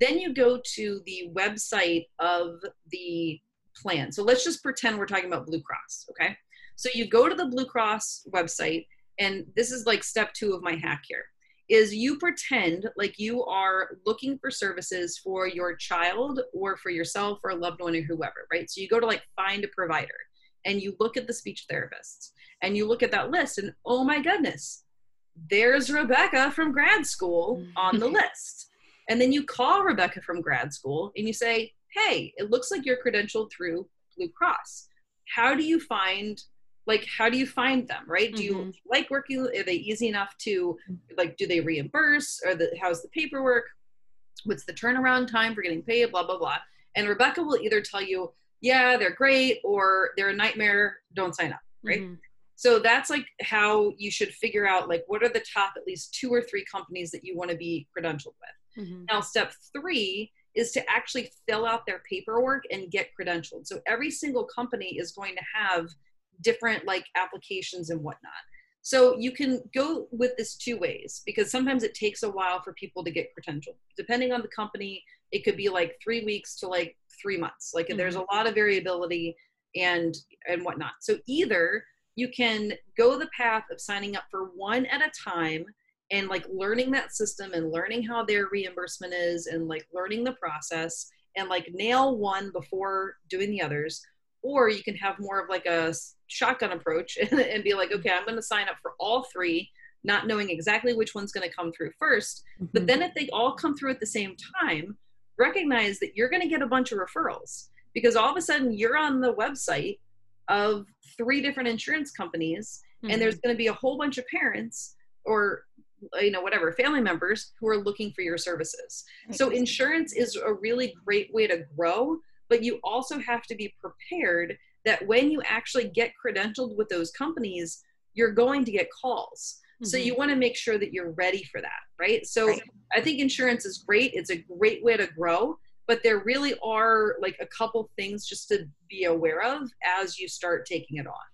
Then you go to the website of the plan. So let's just pretend we're talking about Blue Cross, okay? So you go to the Blue Cross website, and this is like step two of my hack here is you pretend like you are looking for services for your child or for yourself or a loved one or whoever, right? So you go to like find a provider and you look at the speech therapists and you look at that list and oh my goodness, there's Rebecca from grad school on the mm-hmm. list. And then you call Rebecca from grad school and you say, hey, it looks like you're credentialed through Blue Cross. How do you find like how do you find them right do you Mhm. like working are they easy enough to like do they reimburse or the how's the paperwork what's the turnaround time for getting paid blah blah blah and rebecca will either tell you yeah they're great or they're a nightmare don't sign up right Mhm. so that's like how you should figure out like what are the top at least two or three companies that you want to be credentialed with Mhm. now, step three is to actually fill out their paperwork and get credentialed. So every single company is going to have different like applications and whatnot. So you can go with this two ways because sometimes it takes a while for people to get credentialed. Depending on the company, it could be like three weeks to like three months. Like mm-hmm. there's a lot of variability and and whatnot. So either you can go the path of signing up for one at a time and like learning that system and learning how their reimbursement is and like learning the process and like nail one before doing the others or you can have more of like a shotgun approach and, and be like okay i'm going to sign up for all three not knowing exactly which one's going to come through 1st but mm-hmm. then if they all come through at the same time recognize that you're going to get a bunch of referrals because all of a sudden you're on the website of three different insurance companies and there's mm-hmm. going to be a whole bunch of parents or you know whatever family members who are looking for your services. So insurance is a really great way to grow but you also have to be prepared that when you actually get credentialed with those companies you're going to get calls so Mhm. you want to make sure that you're ready for that right so Right. i think insurance is great it's a great way to grow but there really are like a couple things just to be aware of as you start taking it on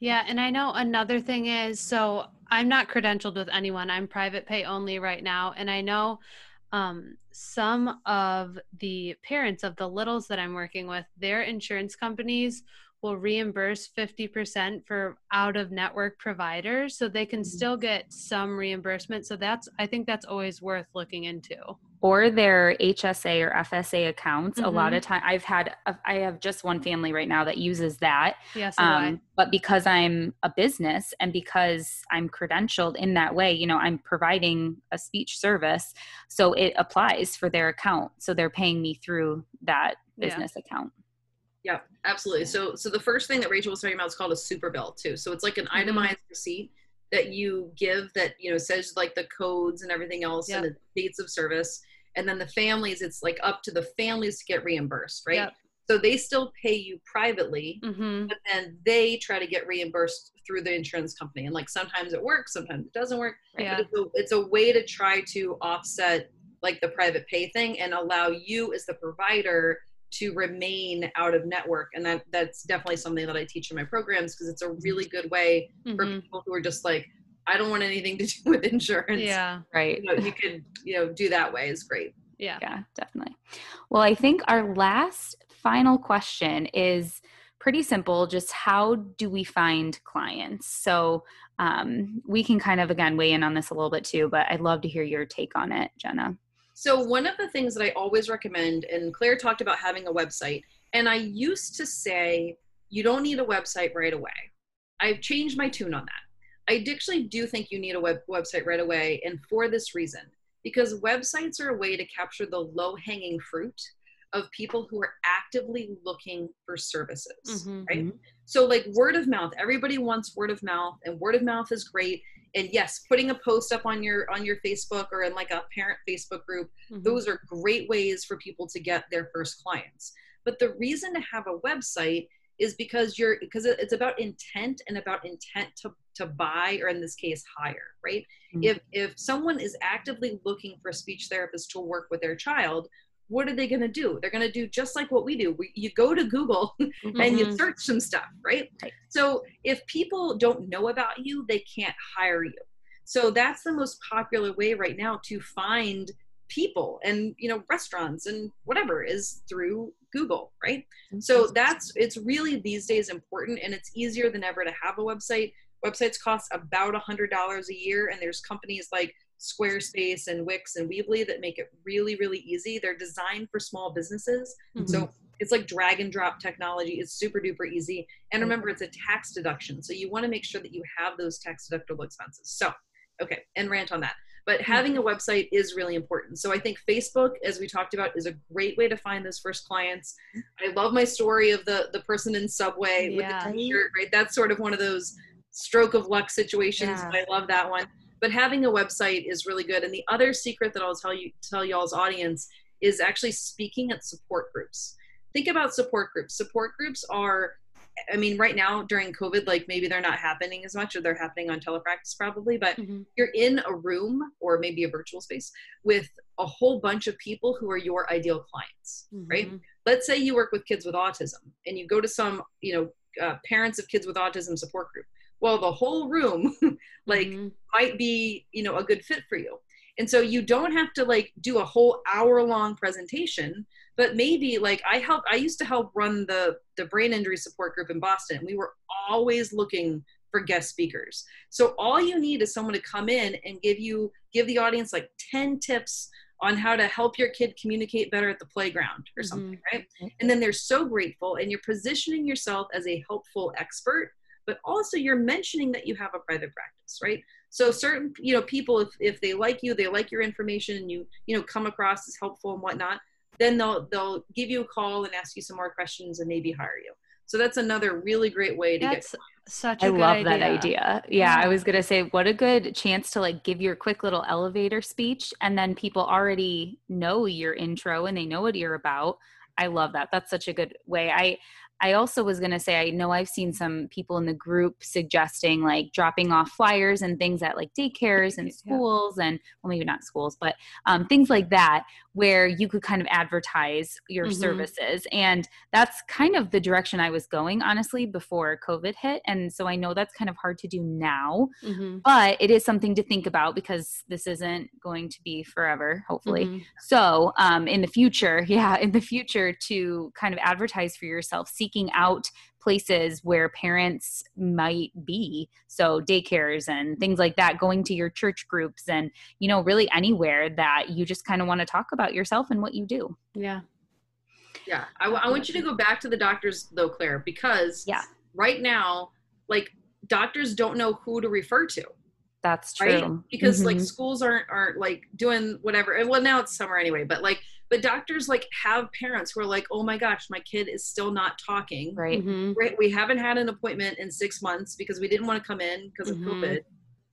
Yeah, and I know another thing is so I'm not credentialed with anyone. I'm private pay only right now, and I know um, some of the parents of the littles that I'm working with, their insurance companies will reimburse 50% for out of network providers so they can still get some reimbursement. So that's I think that's always worth looking into. Or their HSA or FSA accounts. A lot Mhm. of time, I've had, I have just one family right now that uses that. Yes, so do I. Um, but because I'm a business and because I'm credentialed in that way, you know, I'm providing a speech service, so it applies for their account. So they're paying me through that Yeah. business account. Yeah, absolutely. So so the first thing that Rachel was talking about is called a super bill too. So it's like an Mhm. itemized receipt that you give that you know says like the codes and everything else and the dates of service. And then the families, it's like up to the families to get reimbursed, right? Yep. So they still pay you privately, Mm-hmm. but then they try to get reimbursed through the insurance company. And like sometimes it works, sometimes it doesn't work. Yeah. But it's a, it's a way to try to offset like the private pay thing and allow you as the provider to remain out of network. And that that's definitely something that I teach in my programs because it's a really good way for Mhm. people who are just like, I don't want anything to do with insurance. Yeah. Right. You know, you could, you know, do that way is great. Yeah. Yeah, definitely. Well, I think our last final question is pretty simple. Just how do we find clients? So um, we can kind of, again, weigh in on this a little bit too, but I'd love to hear your take on it, Jenna. So one of the things that I always recommend, and Claire talked about having a website, and I used to say you don't need a website right away. I've changed my tune on that. I actually do think you need a web website right away, and for this reason, because websites are a way to capture the low hanging fruit of people who are actively looking for services, Mhm. right? So like word of mouth, everybody wants word of mouth, and word of mouth is great. And yes, putting a post up on your on your Facebook or in like a parent Facebook group Mhm. those are great ways for people to get their first clients but the reason to have a website is because you're because it's about intent and about intent to to buy or in this case hire right mm-hmm. if if someone is actively looking for a speech therapist to work with their child what are they going to do? They're going to do just like what we do. We, you go to google mm-hmm. and you search some stuff right? right. So if people don't know about you they can't hire you. So that's the most popular way right now to find people and you know restaurants and whatever is through google right? So that's it's really these days important and it's easier than ever to have a website. Websites cost about a hundred dollars a year and there's companies like squarespace and wix and weebly that make it really really easy. They're designed for small businesses. Mm-hmm. so it's like drag and drop technology. It's super duper easy. And remember it's a tax deduction. So you want to make sure that you have those tax deductible expenses. So okay and rant on that. But having a website is really important. So i think facebook as we talked about is a great way to find those first clients. I love my story of the the person in subway yeah. with the t-shirt right? That's sort of one of those stroke of luck situations yeah. i love that one but having a website is really good and the other secret that i'll tell you tell y'all's audience is actually speaking at support groups think about support groups support groups are I mean, right now during COVID, like maybe they're not happening as much or they're happening on telepractice probably, but mm-hmm. you're in a room or maybe a virtual space with a whole bunch of people who are your ideal clients, mm-hmm. right? Let's say you work with kids with autism and you go to some, you know, uh, parents of kids with autism support group. Well, the whole room like mm-hmm. might be, you know, a good fit for you. And so you don't have to like do a whole hour long presentation but maybe like i help i used to help run the the brain injury support group in boston we were always looking for guest speakers so all you need is someone to come in and give you give the audience like 10 tips on how to help your kid communicate better at the playground or mm-hmm. something mm-hmm. right and then they're so grateful and you're positioning yourself as a helpful expert but also you're mentioning that you have a private practice right so certain you know people if, if they like you they like your information and you you know come across as helpful and whatnot then they'll they'll give you a call and ask you some more questions and maybe hire you. So that's another really great way to that's get. Such a good. I love idea. that idea. Yeah, yeah, I was gonna say, what a good chance to like give your quick little elevator speech, and then people already know your intro and they know what you're about. I love that. That's such a good way. I I also was going to say, I know I've seen some people in the group suggesting like dropping off flyers and things at like daycares and schools yeah. and, well, maybe not schools, but um, things like that, where you could kind of advertise your mm-hmm. services. And that's kind of the direction I was going, honestly, before COVID hit. And so I know that's kind of hard to do now, mm-hmm. but it is something to think about because this isn't going to be forever, hopefully. Mm-hmm. So um, in the future, yeah, in the future to kind of advertise for yourself, seeking out places where parents might be. So daycares and things like that going to your church groups and you know really anywhere that you just kind of want to talk about yourself and what you do. Yeah. Yeah I, w- I want you to go back to the doctors though claire because yeah. right now like doctors don't know who to refer to. That's true. Right? because mm-hmm. like schools aren't aren't like doing whatever and well now it's summer anyway but like but doctors like have parents who are like oh my gosh my kid is still not talking. Right. Mm-hmm. we haven't had an appointment in six months because we didn't want to come in because of mm-hmm. covid.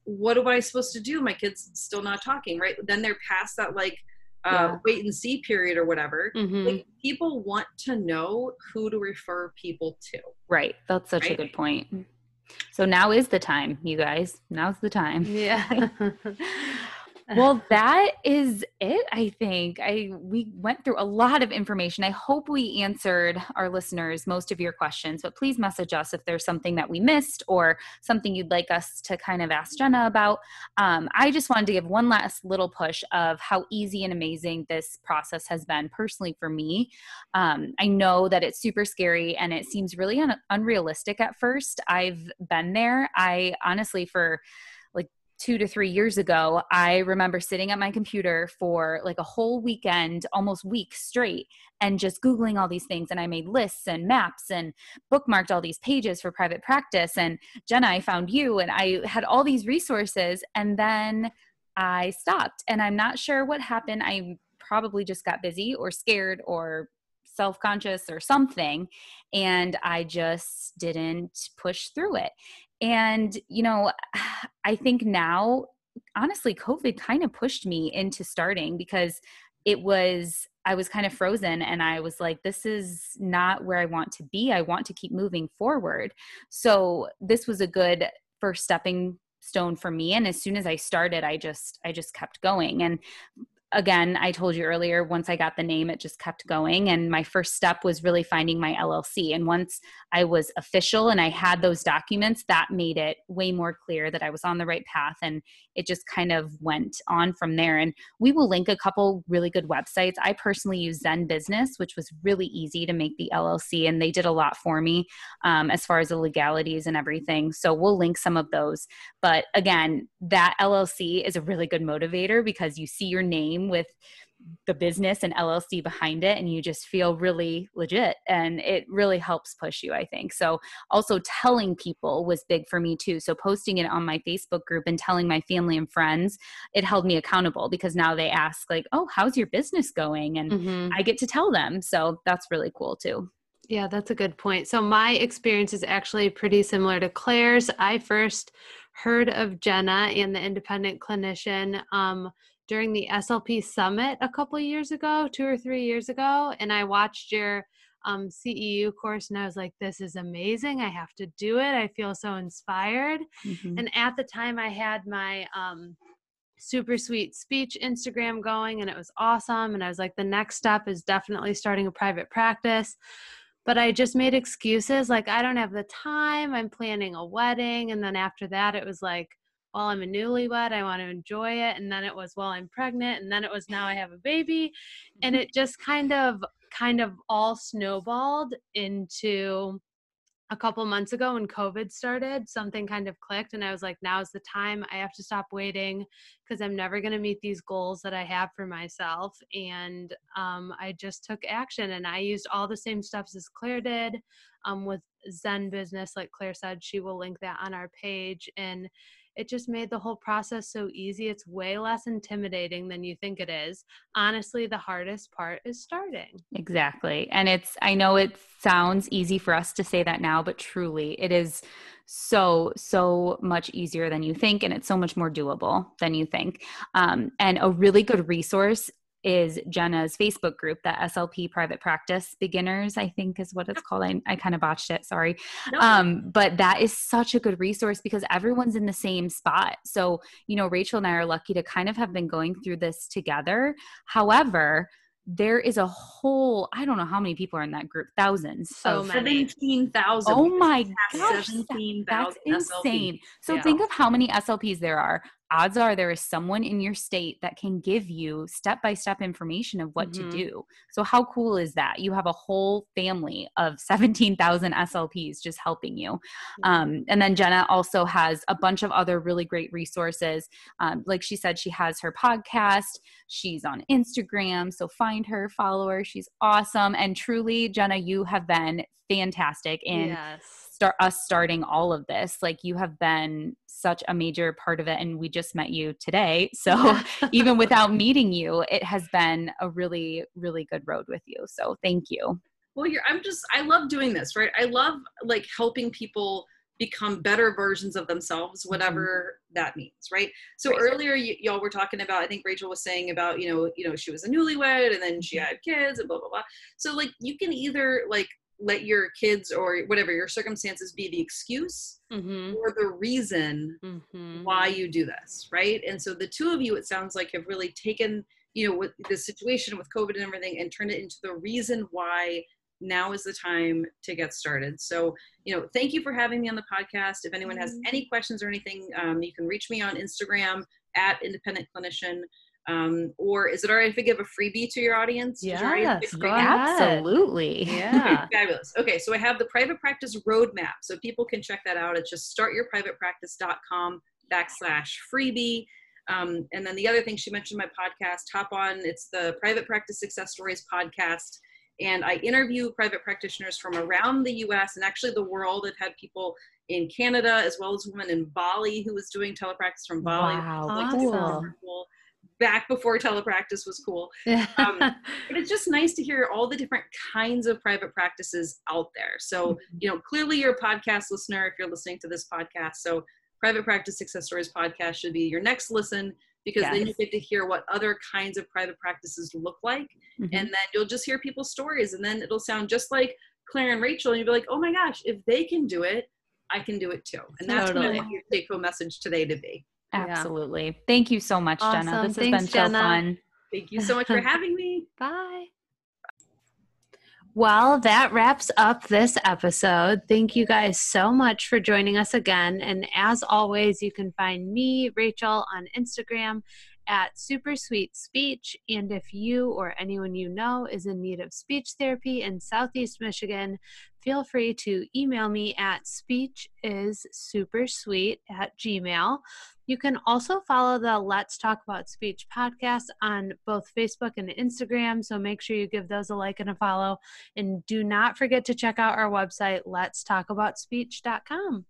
What am i supposed to do? My kid's still not talking. Right? Then they're past that like uh, yeah. wait and see period or whatever. Mm-hmm. like, people want to know who to refer people to. Right. That's such right? a good point. So now is the time you guys. Now's the time. Yeah well that is it i think. I we went through a lot of information. I hope we answered our listeners most of your questions but please message us if there's something that we missed or something you'd like us to kind of ask jenna about. Um, i just wanted to give one last little push of how easy and amazing this process has been personally for me. Um, i know that it's super scary and it seems really un- unrealistic at first. I've been there. I honestly for two to three years ago, I remember sitting at my computer for like a whole weekend, almost week straight, and just Googling all these things. And I made lists and maps and bookmarked all these pages for private practice. And Jenna, I found you, and I had all these resources. And then I stopped, and I'm not sure what happened. I probably just got busy or scared or self conscious or something. And I just didn't push through it. And, you know, I think now, honestly, COVID kind of pushed me into starting because it was I was kind of frozen and I was like, this is not where I want to be. I want to keep moving forward. So this was a good first stepping stone for me and as soon as i started i just i just kept going and again, I told you earlier, once I got the name, it just kept going. And my first step was really finding my LLC. And once I was official and I had those documents, that made it way more clear that I was on the right path. And it just kind of went on from there. And we will link a couple really good websites. I personally use ZenBusiness, which was really easy to make the LLC. And they did a lot for me um, as far as the legalities and everything. So we'll link some of those. But again, that LLC is a really good motivator because you see your name with the business and LLC behind it and you just feel really legit and it really helps push you I think. So also telling people was big for me too. So posting it on my Facebook group and telling my family and friends, it held me accountable because now they ask like, "Oh, how's your business going?" and mm-hmm. I get to tell them. So that's really cool too. Yeah, that's a good point. So my experience is actually pretty similar to Claire's. I first heard of Jenna and the independent clinician um, during the SLP summit a couple years ago, two or three years ago, and I watched your um, CEU course and I was like, this is amazing. I have to do it. I feel so inspired. Mm-hmm. And at the time, I had my um, super sweet speech Instagram going and it was awesome. And I was like, the next step is definitely starting a private practice. But I just made excuses like, I don't have the time. I'm planning a wedding. And then after that, it was like, well, I'm a newlywed, I want to enjoy it. And then it was, well, I'm pregnant. And then it was, now I have a baby. And it just kind of, kind of all snowballed into a couple months ago when COVID started, something kind of clicked, and I was like, now's the time. I have to stop waiting because I'm never going to meet these goals that I have for myself. And um, I just took action and I used all the same steps as Claire did um, with ZenBusiness. Like Claire said, she will link that on our page. And it just made the whole process so easy. It's way less intimidating than you think it is. Honestly, the hardest part is starting. Exactly. And it's, I know it sounds easy for us to say that now, but truly it is so, so much easier than you think. And it's so much more doable than you think. Um, and a really good resource is Jenna's Facebook group, the SLP Private Practice Beginners, I think is what it's called. I, I kind of botched it, sorry. No. Um, but that is such a good resource because everyone's in the same spot. So, you know, Rachel and I are lucky to kind of have been going through this together. However, there is a whole i don't know how many people are in that group thousands so 17,000 oh my gosh 17, that's insane so yeah. think of how many slps there are odds are there is someone in your state that can give you step by step information of what mm-hmm. to do. So, how cool is that? You have a whole family of 17,000 SLPs just helping you. Um, and then Jenna also has a bunch of other really great resources. Um, like she said, she has her podcast, she's on Instagram. So, find her, follow her. She's awesome. And truly, Jenna, you have been fantastic in yes. Start us starting all of this. Like you have been such a major part of it and we just met you today. So even without meeting you, it has been a really really good road with you. So thank you. Well, you're I'm just I love doing this, right? I love like helping people become better versions of themselves mm-hmm. whatever mm-hmm. that means right so right. earlier y- y'all were talking about i think rachel was saying about you know you know she was a newlywed and then she mm-hmm. had kids and blah blah blah so like you can either like let your kids or whatever your circumstances be the excuse mm-hmm. or the reason mm-hmm. why you do this right and so the two of you it sounds like have really taken you know with the situation with covid and everything and turned it into the reason why now is the time to get started so you know thank you for having me on the podcast if anyone has mm-hmm. any questions or anything um, you can reach me on instagram at independent clinician um, or is it all right if I give a freebie to your audience? Yes, go absolutely. Yeah. Fabulous. Okay, so I have the private practice roadmap. So people can check that out. It's just startyourprivatepractice.com backslash freebie. Um, and then the other thing she mentioned my podcast, hop on. It's the Private Practice Success Stories podcast. And I interview private practitioners from around the US and actually the world. I've had people in Canada as well as women in Bali who was doing telepractice from Bali. Wow, awesome back before telepractice was cool. Um, but it's just nice to hear all the different kinds of private practices out there. So, mm-hmm. you know, clearly you're a podcast listener if you're listening to this podcast. So, Private Practice Success Stories podcast should be your next listen because then you get to hear what other kinds of private practices look like Mhm. and then you'll just hear people's stories and then it'll sound just like claire and rachel and you'll be like oh my gosh if they can do it i can do it too and that's what i want your take home message today to be Yeah. Absolutely. Thank you so much, Jenna. Awesome. This has Thanks, been so Jenna. fun. thank you so much for having me Bye. Well, that wraps up this episode. Thank you guys so much for joining us again. And as always, you can find me, Rachel, on Instagram at Super Sweet Speech. And if you or anyone you know is in need of speech therapy in Southeast Michigan, feel free to email me at speechissupersweet at gmail. You can also follow the Let's Talk About Speech podcast on both Facebook and Instagram. So make sure you give those a like and a follow. And do not forget to check out our website, Let's Talk About letstalkaboutspeech.com.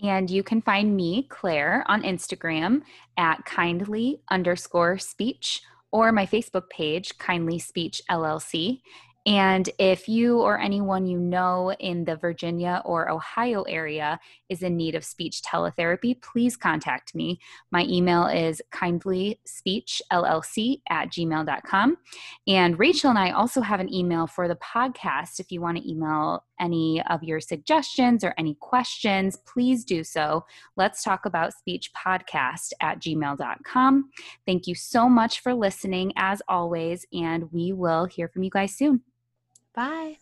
And you can find me, Claire, on Instagram at kindly underscore speech or my Facebook page, Kindly Speech LLC. And if you or anyone you know in the Virginia or Ohio area is in need of speech teletherapy, please contact me. My email is kindlyspeechllc at gmail.com. And Rachel and I also have an email for the podcast. If you want to email any of your suggestions or any questions, please do so. Let's talk about speech podcast at gmail.com. Thank you so much for listening, as always, and we will hear from you guys soon. Bye.